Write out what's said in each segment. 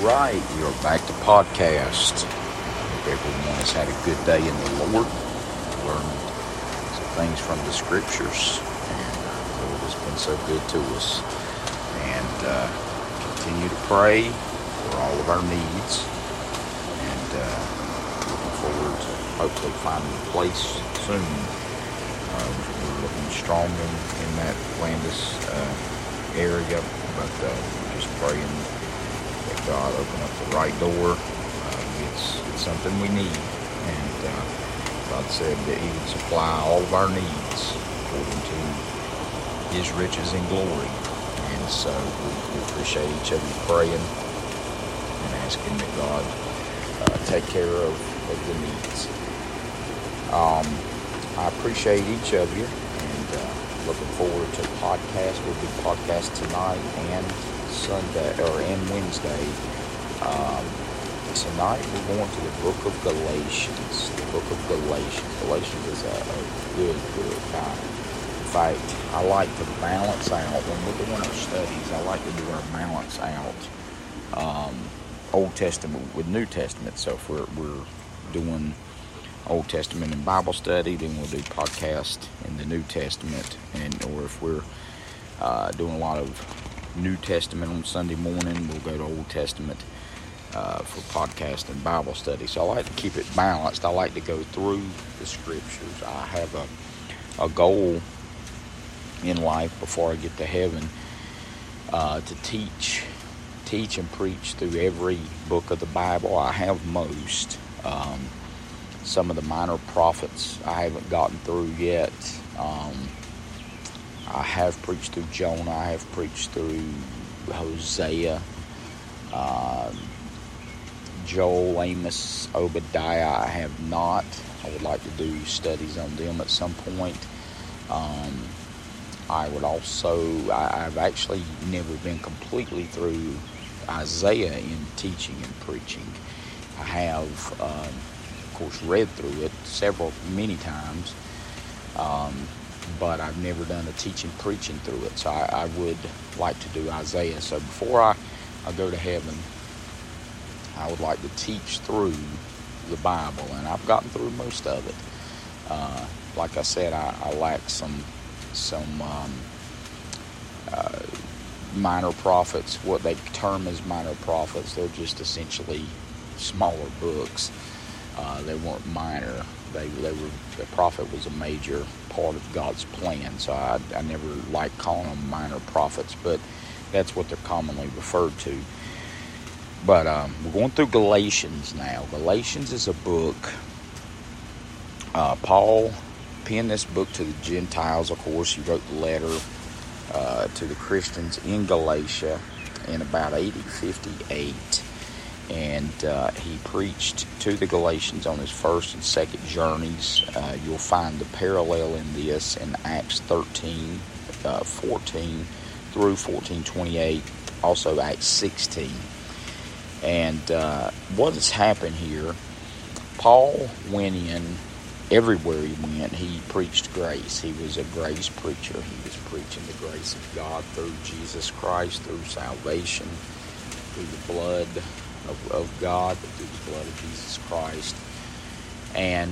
right, we are back to podcast. Hope everyone has had a good day in the Lord. Learned some things from the scriptures, and the Lord has been so good to us. And uh, continue to pray for all of our needs, and uh, looking forward to hopefully finding a place soon. Um, we're looking strong in, in that Landis uh, area, but uh, just praying God open up the right door. Um, it's, it's something we need, and uh, God said that He would supply all of our needs according to His riches and glory. And so we, we appreciate each of you praying and asking that God uh, take care of, of the needs. Um, I appreciate each of you, uh, looking forward to podcast. We'll do podcast tonight and Sunday or and Wednesday. Um, tonight we're going to the book of Galatians. The book of Galatians. Galatians is a, a good, good guide. In fact, I like to balance out when we're doing our studies. I like to do our balance out um, Old Testament with New Testament. So if we're, we're doing Old Testament and Bible study, then we'll do podcast in the New Testament, and or if we're uh, doing a lot of New Testament on Sunday morning, we'll go to Old Testament uh, for podcast and Bible study. So I like to keep it balanced. I like to go through the scriptures. I have a a goal in life before I get to heaven uh, to teach teach and preach through every book of the Bible. I have most. Um, some of the minor prophets I haven't gotten through yet. Um, I have preached through Jonah. I have preached through Hosea, uh, Joel, Amos, Obadiah. I have not. I would like to do studies on them at some point. Um, I would also. I, I've actually never been completely through Isaiah in teaching and preaching. I have. Um, course, read through it several, many times, um, but I've never done a teaching, preaching through it. So I, I, would like to do Isaiah. So before I, I go to heaven, I would like to teach through the Bible, and I've gotten through most of it. Uh, like I said, I, I lack some some um, uh, minor prophets. What they term as minor prophets, they're just essentially smaller books uh, they weren't minor. They, they were the prophet was a major part of God's plan. So I, I never like calling them minor prophets, but that's what they're commonly referred to. But um, we're going through Galatians now. Galatians is a book. Uh, Paul penned this book to the Gentiles. Of course, he wrote the letter uh, to the Christians in Galatia in about 8058 and uh, he preached to the Galatians on his first and second journeys. Uh, you'll find the parallel in this in Acts 13, uh, 14 through 14:28, also Acts 16. And uh, what has happened here? Paul went in everywhere he went. He preached grace. He was a grace preacher. He was preaching the grace of God through Jesus Christ, through salvation, through the blood of, of God, through the blood of Jesus Christ. And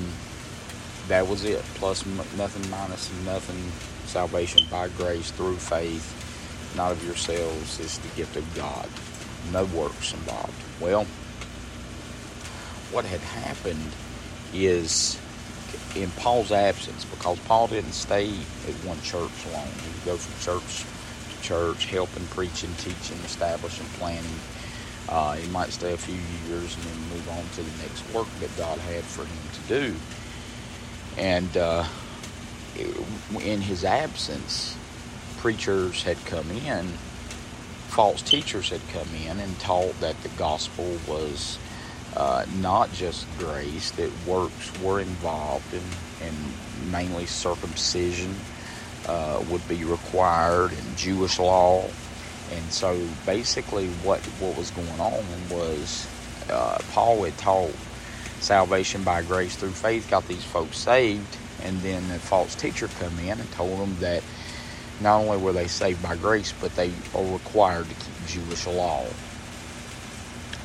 that was it. Plus nothing minus nothing. Salvation by grace through faith, not of yourselves. is the gift of God. No works involved. Well, what had happened is in Paul's absence, because Paul didn't stay at one church long. He would go from church to church, helping, preaching, teaching, establishing, planning uh, he might stay a few years and then move on to the next work that God had for him to do. And uh, in his absence, preachers had come in, false teachers had come in and taught that the gospel was uh, not just grace, that works were involved and, and mainly circumcision uh, would be required and Jewish law and so basically, what what was going on was uh, Paul had taught salvation by grace through faith, got these folks saved, and then the false teacher come in and told them that not only were they saved by grace, but they are required to keep Jewish law.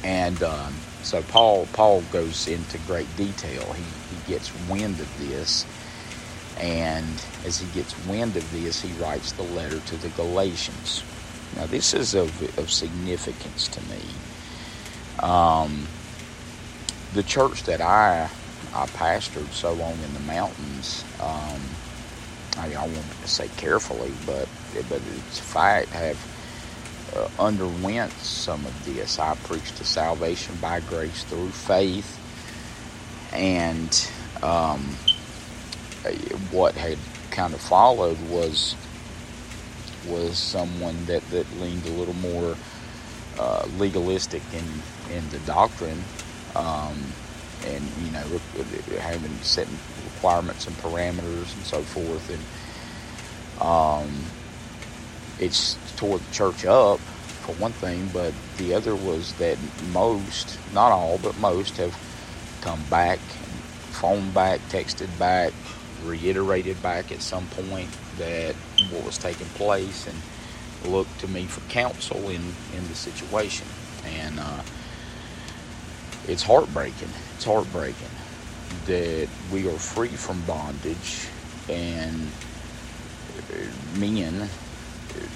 And um, so Paul Paul goes into great detail. He, he gets wind of this, and as he gets wind of this, he writes the letter to the Galatians. Now, this is of, of significance to me. Um, the church that I I pastored so long in the mountains. Um, I I want to say carefully, but but it's a fact. Have uh, underwent some of this. I preached to salvation by grace through faith, and um, what had kind of followed was was someone that, that leaned a little more uh, legalistic in in the doctrine, um, and you know having setting requirements and parameters and so forth, and um, it's tore the church up for one thing, but the other was that most, not all, but most have come back, phoned back, texted back, reiterated back at some point that what was taking place and looked to me for counsel in, in the situation. And uh, it's heartbreaking. It's heartbreaking that we are free from bondage and men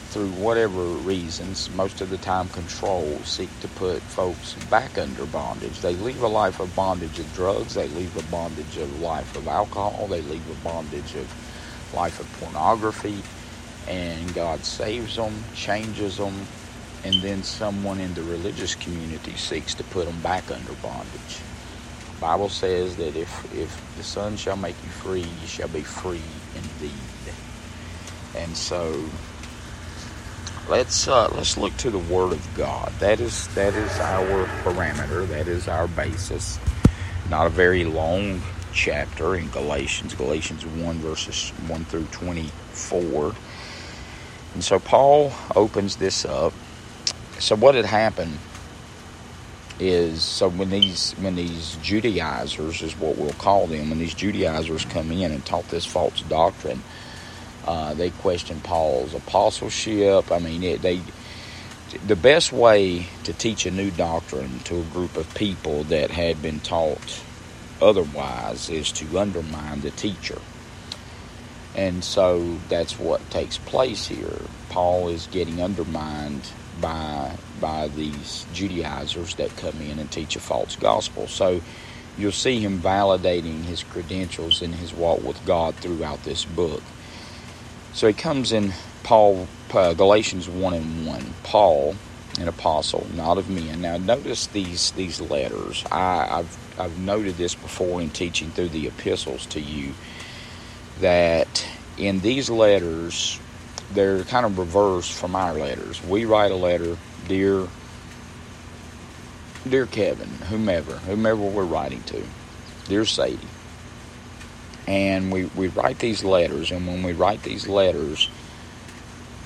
through whatever reasons, most of the time control, seek to put folks back under bondage. They leave a life of bondage of drugs, they leave a bondage of life of alcohol, they leave a bondage of life of pornography, and God saves them, changes them, and then someone in the religious community seeks to put them back under bondage. The Bible says that if, if the Son shall make you free, you shall be free indeed. And so let's uh, let's look to the Word of God. That is that is our parameter. That is our basis. Not a very long chapter in Galatians, Galatians one verses one through twenty four. And so Paul opens this up. So what had happened is so when these when these Judaizers is what we'll call them, when these Judaizers come in and taught this false doctrine uh, they questioned Paul's apostleship. I mean, it, they the best way to teach a new doctrine to a group of people that had been taught otherwise is to undermine the teacher. And so that's what takes place here. Paul is getting undermined by by these Judaizers that come in and teach a false gospel. So you'll see him validating his credentials in his walk with God throughout this book. So he comes in Paul, uh, Galatians 1 and 1. Paul, an apostle, not of men. Now, notice these these letters. I, I've, I've noted this before in teaching through the epistles to you that in these letters, they're kind of reversed from our letters. We write a letter, dear, dear Kevin, whomever, whomever we're writing to, dear Sadie and we, we write these letters and when we write these letters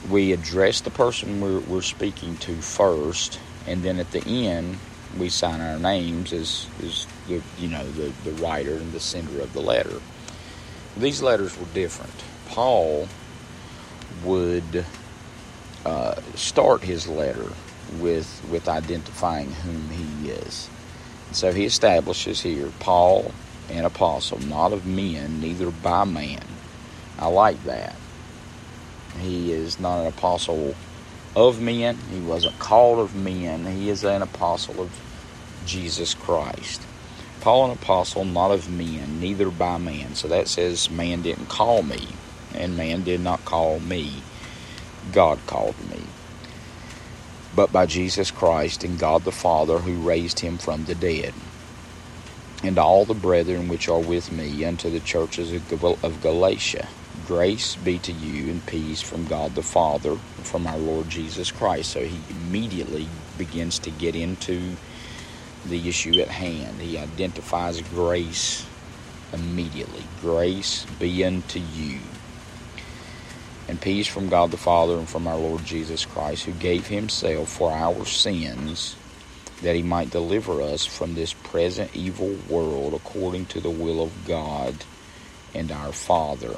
we address the person we're, we're speaking to first and then at the end we sign our names as, as the you know the, the writer and the sender of the letter these letters were different paul would uh, start his letter with with identifying whom he is so he establishes here paul an apostle, not of men, neither by man. I like that. He is not an apostle of men. He wasn't called of men. He is an apostle of Jesus Christ. Paul, an apostle, not of men, neither by man. So that says man didn't call me, and man did not call me. God called me. But by Jesus Christ and God the Father who raised him from the dead and all the brethren which are with me unto the churches of Galatia. Grace be to you and peace from God the Father from our Lord Jesus Christ. So he immediately begins to get into the issue at hand. He identifies grace immediately. Grace be unto you. And peace from God the Father and from our Lord Jesus Christ, who gave himself for our sins that he might deliver us from this present evil world according to the will of God and our Father,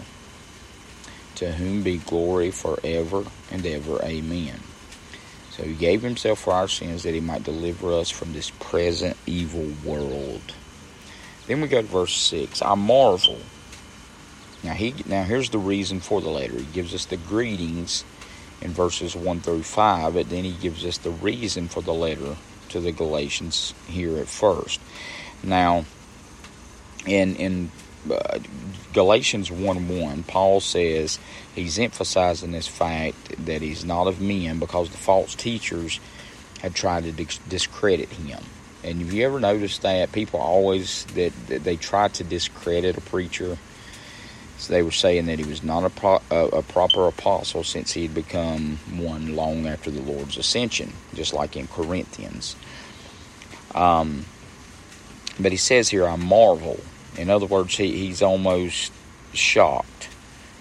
to whom be glory forever and ever. Amen. So he gave himself for our sins that he might deliver us from this present evil world. Then we go to verse 6. I marvel. Now he now here's the reason for the letter. He gives us the greetings in verses 1 through 5, but then he gives us the reason for the letter to the Galatians here at first. Now, in in uh, Galatians 1 1, Paul says he's emphasizing this fact that he's not of men because the false teachers had tried to discredit him. And have you ever noticed that people always that, that they try to discredit a preacher? So they were saying that he was not a, pro, a, a, proper apostle since he had become one long after the Lord's ascension, just like in Corinthians. Um, but he says here, I marvel. In other words, he, he's almost shocked.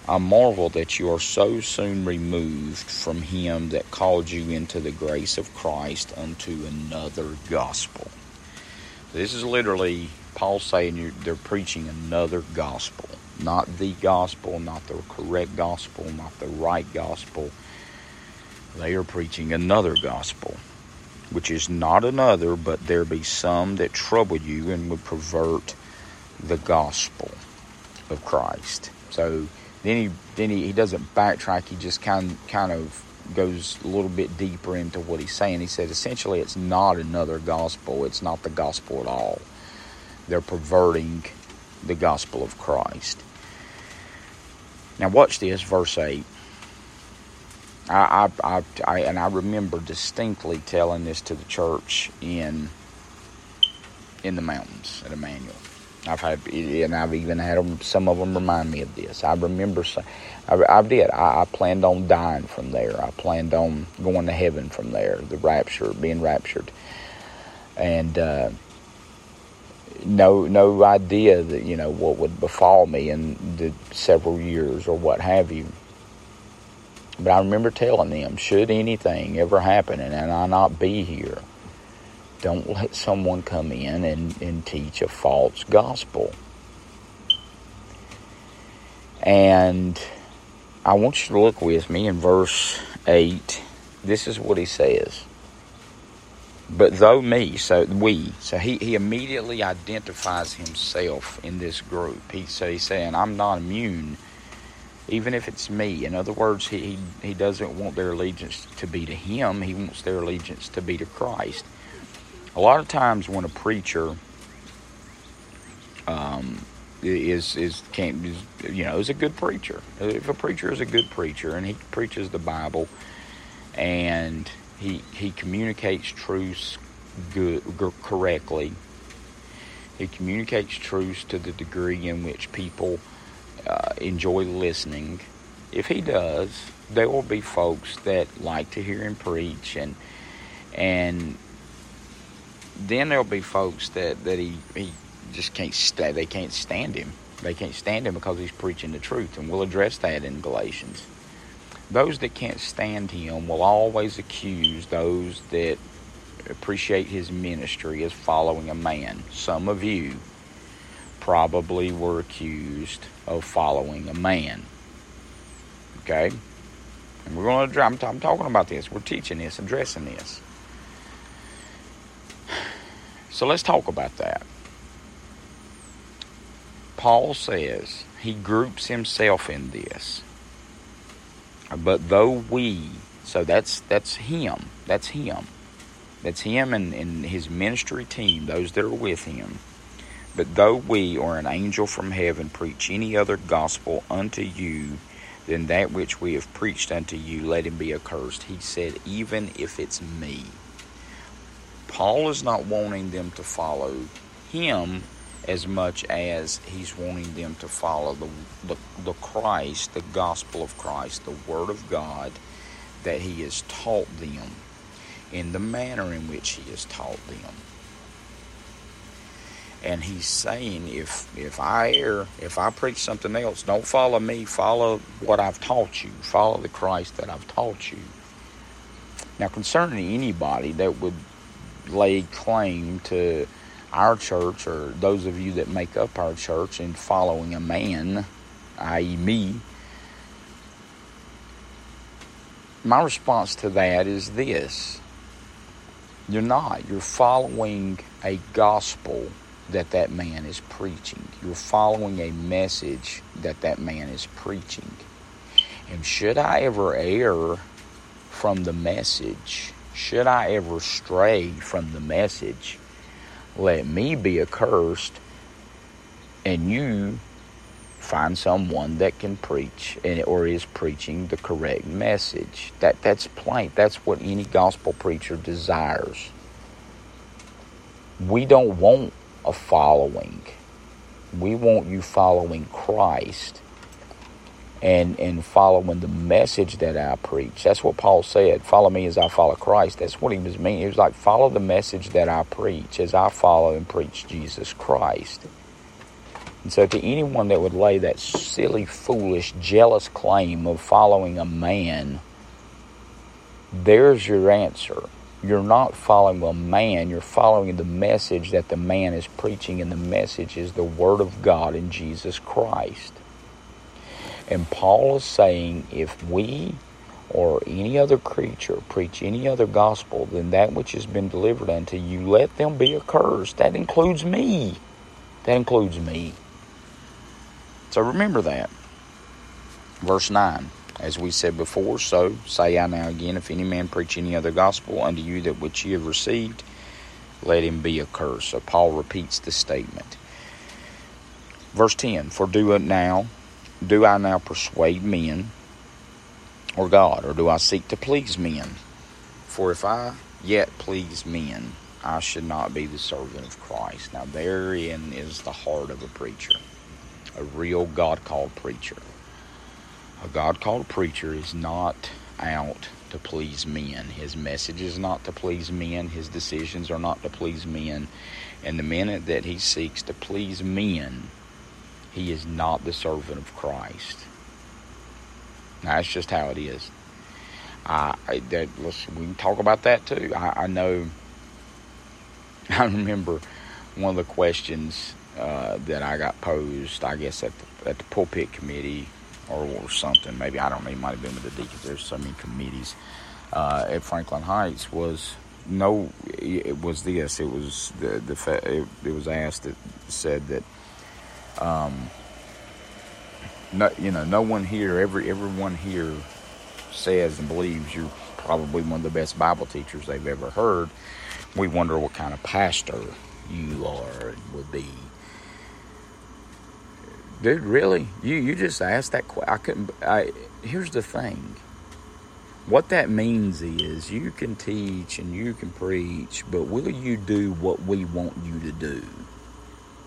I marvel that you are so soon removed from him that called you into the grace of Christ unto another gospel. This is literally Paul saying they're preaching another gospel. Not the gospel, not the correct gospel, not the right gospel. They are preaching another gospel, which is not another, but there be some that trouble you and would pervert the gospel of Christ. So then he then he, he doesn't backtrack. He just kind kind of goes a little bit deeper into what he's saying. He said essentially it's not another gospel. It's not the gospel at all. They're perverting the gospel of Christ. Now watch this, verse eight. I, I, I, and I remember distinctly telling this to the church in in the mountains at Emmanuel. I've had, and I've even had them, some of them remind me of this. I remember, I, I did. I, I, planned on dying from there. I planned on going to heaven from there, the rapture, being raptured, and uh, no, no idea that you know what would befall me in the several years or what have you. But I remember telling them, should anything ever happen and I not be here, don't let someone come in and, and teach a false gospel. And I want you to look with me in verse 8. This is what he says. But though me, so we, so he, he immediately identifies himself in this group. He, so he's saying, I'm not immune, even if it's me. In other words, he, he, he doesn't want their allegiance to be to him, he wants their allegiance to be to Christ a lot of times when a preacher um, is is can't is, you know is a good preacher. If a preacher is a good preacher and he preaches the Bible and he he communicates truths good correctly, he communicates truths to the degree in which people uh, enjoy listening. If he does, there will be folks that like to hear him preach and and then there'll be folks that, that he, he just can't stay. They can't stand him. They can't stand him because he's preaching the truth, and we'll address that in Galatians. Those that can't stand him will always accuse those that appreciate his ministry as following a man. Some of you probably were accused of following a man. Okay? And we're going to, I'm, I'm talking about this. We're teaching this, addressing this. So let's talk about that. Paul says he groups himself in this. But though we, so that's that's him. That's him. That's him and, and his ministry team, those that are with him. But though we or an angel from heaven preach any other gospel unto you than that which we have preached unto you, let him be accursed. He said, even if it's me. Paul is not wanting them to follow him as much as he's wanting them to follow the, the, the Christ, the gospel of Christ, the Word of God that he has taught them in the manner in which he has taught them. And he's saying, if if I err, if I preach something else, don't follow me. Follow what I've taught you. Follow the Christ that I've taught you. Now, concerning anybody that would lay claim to our church or those of you that make up our church in following a man, i.e., me, my response to that is this you're not. You're following a gospel that that man is preaching. You're following a message that that man is preaching. And should I ever err from the message, should I ever stray from the message, let me be accursed and you find someone that can preach and, or is preaching the correct message. That that's plain. That's what any gospel preacher desires. We don't want a following. We want you following Christ and and following the message that I preach. That's what Paul said. Follow me as I follow Christ. That's what he was meaning. He was like, follow the message that I preach as I follow and preach Jesus Christ. And so, to anyone that would lay that silly, foolish, jealous claim of following a man, there's your answer. You're not following a man, you're following the message that the man is preaching, and the message is the Word of God in Jesus Christ. And Paul is saying if we or any other creature preach any other gospel than that which has been delivered unto you, let them be accursed. That includes me. That includes me. So remember that. Verse 9. As we said before, so say I now again, if any man preach any other gospel unto you that which ye have received, let him be accursed. So Paul repeats the statement. Verse 10 For do it now, do I now persuade men or God, or do I seek to please men? For if I yet please men, I should not be the servant of Christ. Now, therein is the heart of a preacher a real God called preacher. A God called preacher is not out to please men. His message is not to please men. His decisions are not to please men. And the minute that he seeks to please men, he is not the servant of Christ. Now, that's just how it is. I, I that, let's, we can talk about that too. I, I know. I remember one of the questions uh, that I got posed, I guess, at the, at the pulpit committee or, or something. Maybe I don't know. It might have been with the deacons. There's so many committees uh, at Franklin Heights. Was no, it was this. It was the the it, it was asked. It said that, um, no, you know, no one here, every everyone here says and believes you're probably one of the best Bible teachers they've ever heard. We wonder what kind of pastor you are and would be dude, really? You you just asked that question. I couldn't. I, here's the thing. What that means is you can teach and you can preach, but will you do what we want you to do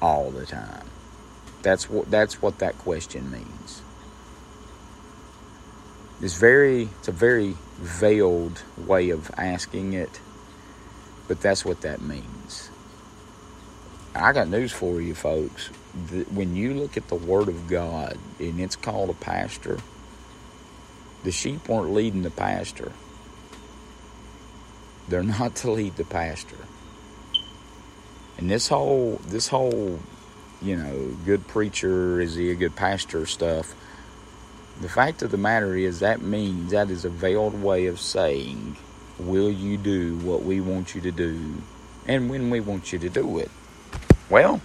all the time? That's what that's what that question means. It's very it's a very veiled way of asking it, but that's what that means. I got news for you folks when you look at the Word of God and it's called a pastor, the sheep weren't leading the pastor. They're not to lead the pastor. And this whole this whole, you know, good preacher is he a good pastor stuff. The fact of the matter is that means that is a veiled way of saying, will you do what we want you to do and when we want you to do it? Well,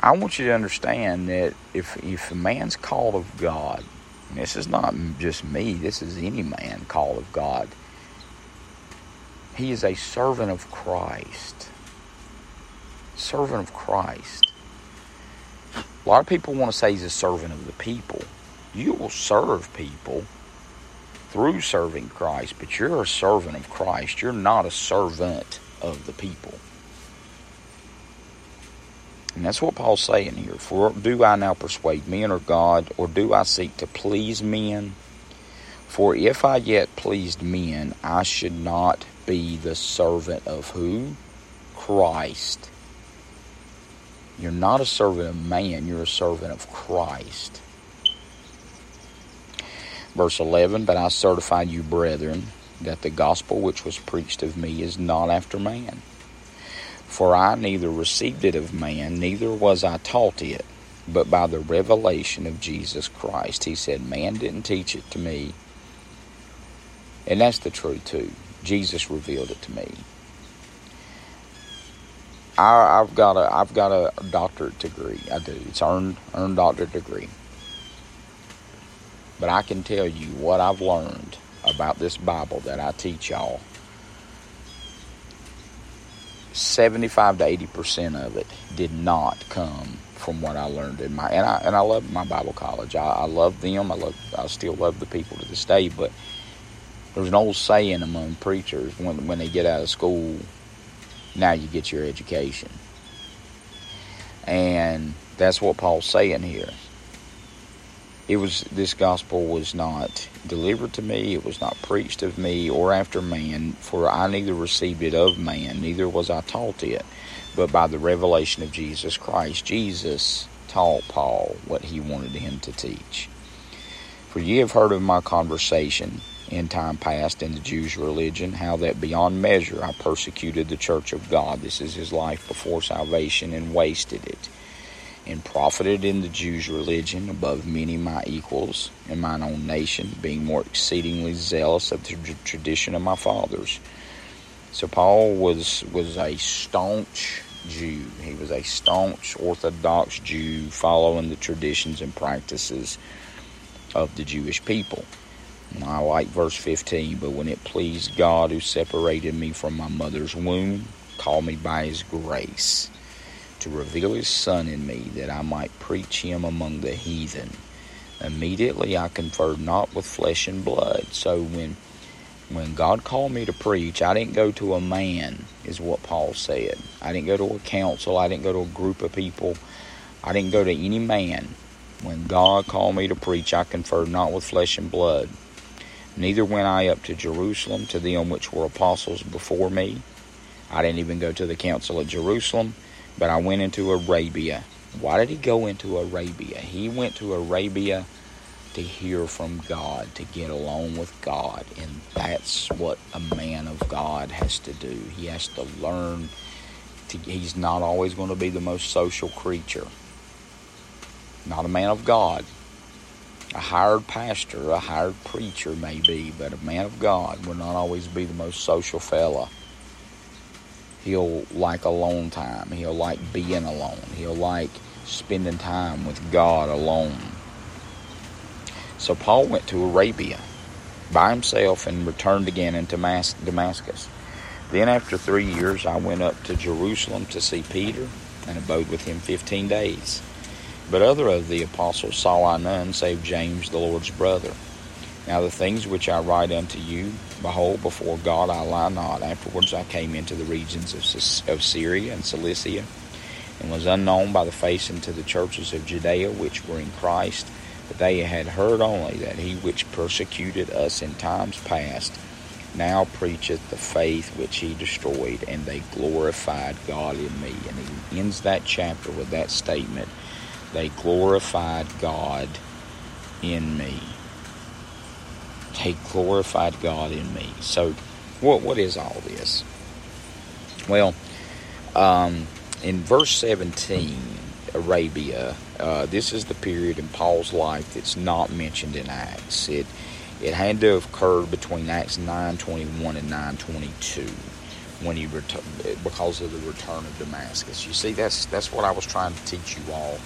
I want you to understand that if if a man's called of God, this is not just me, this is any man called of God. He is a servant of Christ. Servant of Christ. A lot of people want to say he's a servant of the people. You will serve people through serving Christ, but you're a servant of Christ. You're not a servant of the people. And that's what Paul's saying here. For do I now persuade men or God, or do I seek to please men? For if I yet pleased men, I should not be the servant of who? Christ. You're not a servant of man, you're a servant of Christ. Verse 11 But I certify you, brethren, that the gospel which was preached of me is not after man. For I neither received it of man, neither was I taught it, but by the revelation of Jesus Christ. He said, Man didn't teach it to me, And that's the truth too. Jesus revealed it to me. I, have got a I've got a doctorate degree. I do. It's earned earned doctorate degree. But I can tell you what I've learned about this Bible that I teach y'all. 75 to 80 percent of it did not come from what I learned in my and I and I love my Bible college. I, I love them. I love I still love the people to this day. But there's an old saying among preachers when when they get out of school, now you get your education, and that's what Paul's saying here. It was this gospel was not delivered to me, it was not preached of me or after man, for I neither received it of man, neither was I taught it but by the revelation of Jesus Christ. Jesus taught Paul what he wanted him to teach. For ye have heard of my conversation in time past in the Jews' religion, how that beyond measure I persecuted the church of God. This is his life before salvation, and wasted it, and profited in the Jews' religion above many my equals in mine own nation, being more exceedingly zealous of the tradition of my fathers. So Paul was was a staunch Jew. He was a staunch Orthodox Jew following the traditions and practices of the Jewish people. I like verse 15, but when it pleased God who separated me from my mother's womb, called me by his grace to reveal his son in me that I might preach him among the heathen. Immediately I conferred not with flesh and blood. So when when God called me to preach, I didn't go to a man, is what Paul said. I didn't go to a council. I didn't go to a group of people. I didn't go to any man. When God called me to preach, I conferred not with flesh and blood. Neither went I up to Jerusalem to them which were apostles before me. I didn't even go to the council at Jerusalem, but I went into Arabia. Why did he go into Arabia? He went to Arabia to hear from God, to get along with God. And that's what a man of God has to do. He has to learn. To, he's not always going to be the most social creature. Not a man of God. Hired pastor, a hired preacher, maybe, but a man of God will not always be the most social fella. He'll like alone time. He'll like being alone. He'll like spending time with God alone so Paul went to Arabia by himself and returned again into Damascus. Then, after three years, I went up to Jerusalem to see Peter and abode with him fifteen days. But other of the apostles saw I none save James, the Lord's brother. Now, the things which I write unto you, behold, before God I lie not. Afterwards I came into the regions of, Syria and Cilicia, and was unknown by the face unto the churches of Judea which were in Christ but they had heard only that he which persecuted us in times past now preacheth the faith which he destroyed, and they glorified God in me. And he ends that chapter with that statement they glorified God in me. They glorified God in me. So, what what is all this? Well, um, in verse 17, Arabia. Uh, this is the period in Paul's life that's not mentioned in Acts. It it had to have occurred between Acts 9:21 and 9:22 when he returned because of the return of Damascus. You see, that's that's what I was trying to teach you all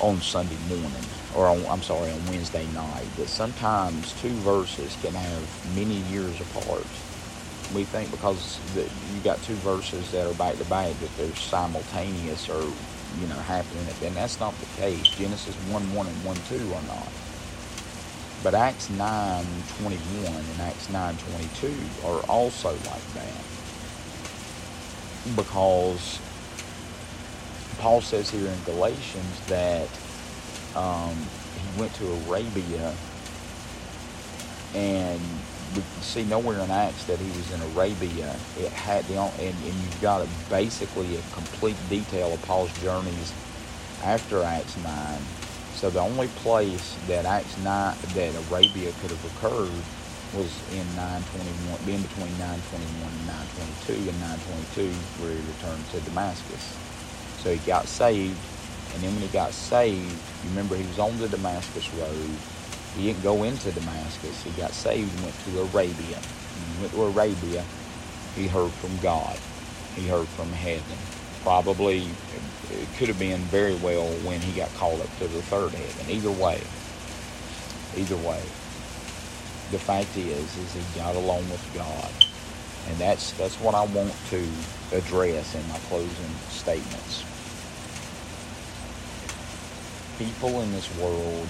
on Sunday morning, or on, I'm sorry, on Wednesday night. That sometimes two verses can have many years apart we think because the, you got two verses that are back to back that they're simultaneous or you know happening, and that's not the case. Genesis one one and one two are not. But Acts nine twenty one and Acts nine twenty two are also like that because Paul says here in Galatians that um, he went to Arabia and we can see nowhere in Acts that he was in Arabia. It had the and, and you've got a, basically a complete detail of Paul's journeys after Acts nine. So the only place that Acts nine that Arabia could have occurred was in 921, being between 921 and 922, and 922 where he returned to Damascus. So he got saved, and then when he got saved, you remember he was on the Damascus road He didn't go into Damascus. He got saved and went to Arabia. When he went to Arabia, he heard from God. He heard from heaven. Probably, it could have been very well when he got called up to the third heaven. Either way, either way, the fact is, is he got along with God, and that's that's what I want to address in my closing statements. People in this world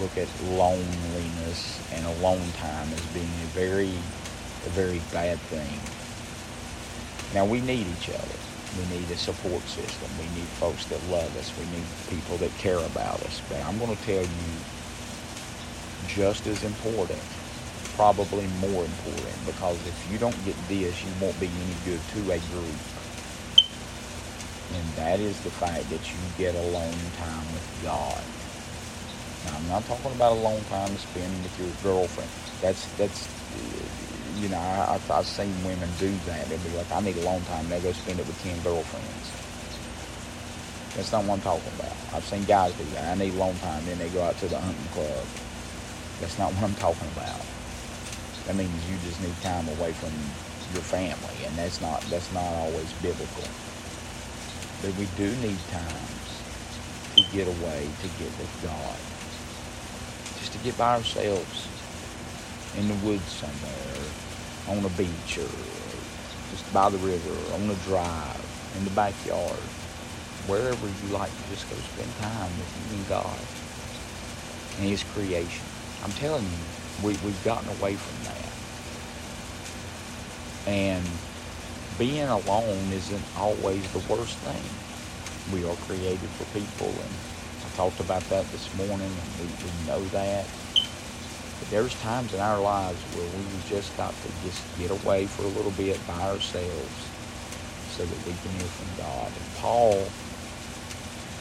look at loneliness and alone time as being a very, a very bad thing. Now we need each other. We need a support system. We need folks that love us. We need people that care about us. But I'm going to tell you just as important, probably more important, because if you don't get this, you won't be any good to a group. And that is the fact that you get alone time with God. Now, I'm not talking about a long time to spend with your girlfriend. That's that's you know I, I've, I've seen women do that. They'll be like, I need a long time. They go spend it with ten girlfriends. That's not what I'm talking about. I've seen guys do that. I need a long time. Then they go out to the hunting club. That's not what I'm talking about. That means you just need time away from your family, and that's not that's not always biblical. But we do need times to get away to get with God just to get by ourselves in the woods somewhere, on a beach, or just by the river, on a drive, in the backyard, wherever you like to just go spend time with you and God and His creation. I'm telling you, we, we've gotten away from that. And being alone isn't always the worst thing. We are created for people, and I talked about that this morning, and we, we know that. But there's times in our lives where we just got to just get away for a little bit by ourselves so that we can hear from God. And Paul,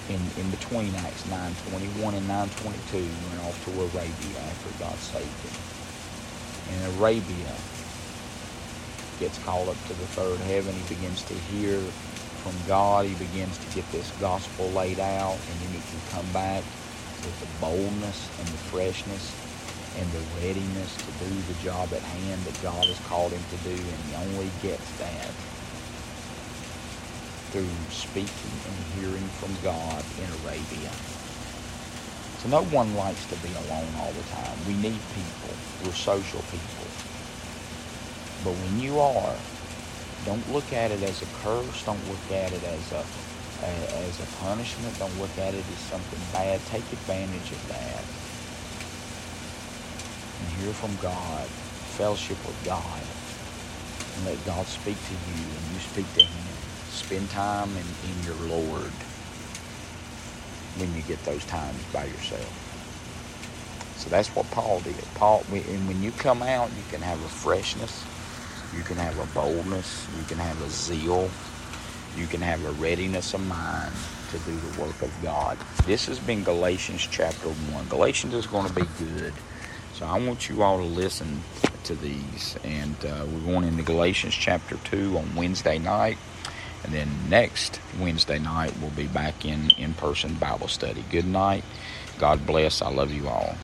in, in between Acts 9.21 and 9.22, went off to Arabia after God saved him. In Arabia, gets called up to the third heaven. He begins to hear from God. He begins to get this gospel laid out, and then he can come back with the boldness and the freshness and the readiness to do the job at hand that God has called him to do, and he only gets that through speaking and hearing from God in Arabia. So no one likes to be alone all the time. We need people. We're social people. But when you are, don't look at it as a curse. Don't look at it as a as a punishment. Don't look at it as something bad. Take advantage of that and hear from God, fellowship with God, and let God speak to you and you speak to Him. Spend time in, in your Lord when you get those times by yourself. So that's what Paul did. Paul, and when you come out, you can have a freshness, you can have a boldness, you can have a zeal, you can have a readiness of mind to do the work of God. This has been Galatians chapter 1. Galatians is going to be good. So I want you all to listen to these. And uh, we're going into Galatians chapter 2 on Wednesday night. And then next Wednesday night, we'll be back in in person Bible study. Good night. God bless. I love you all.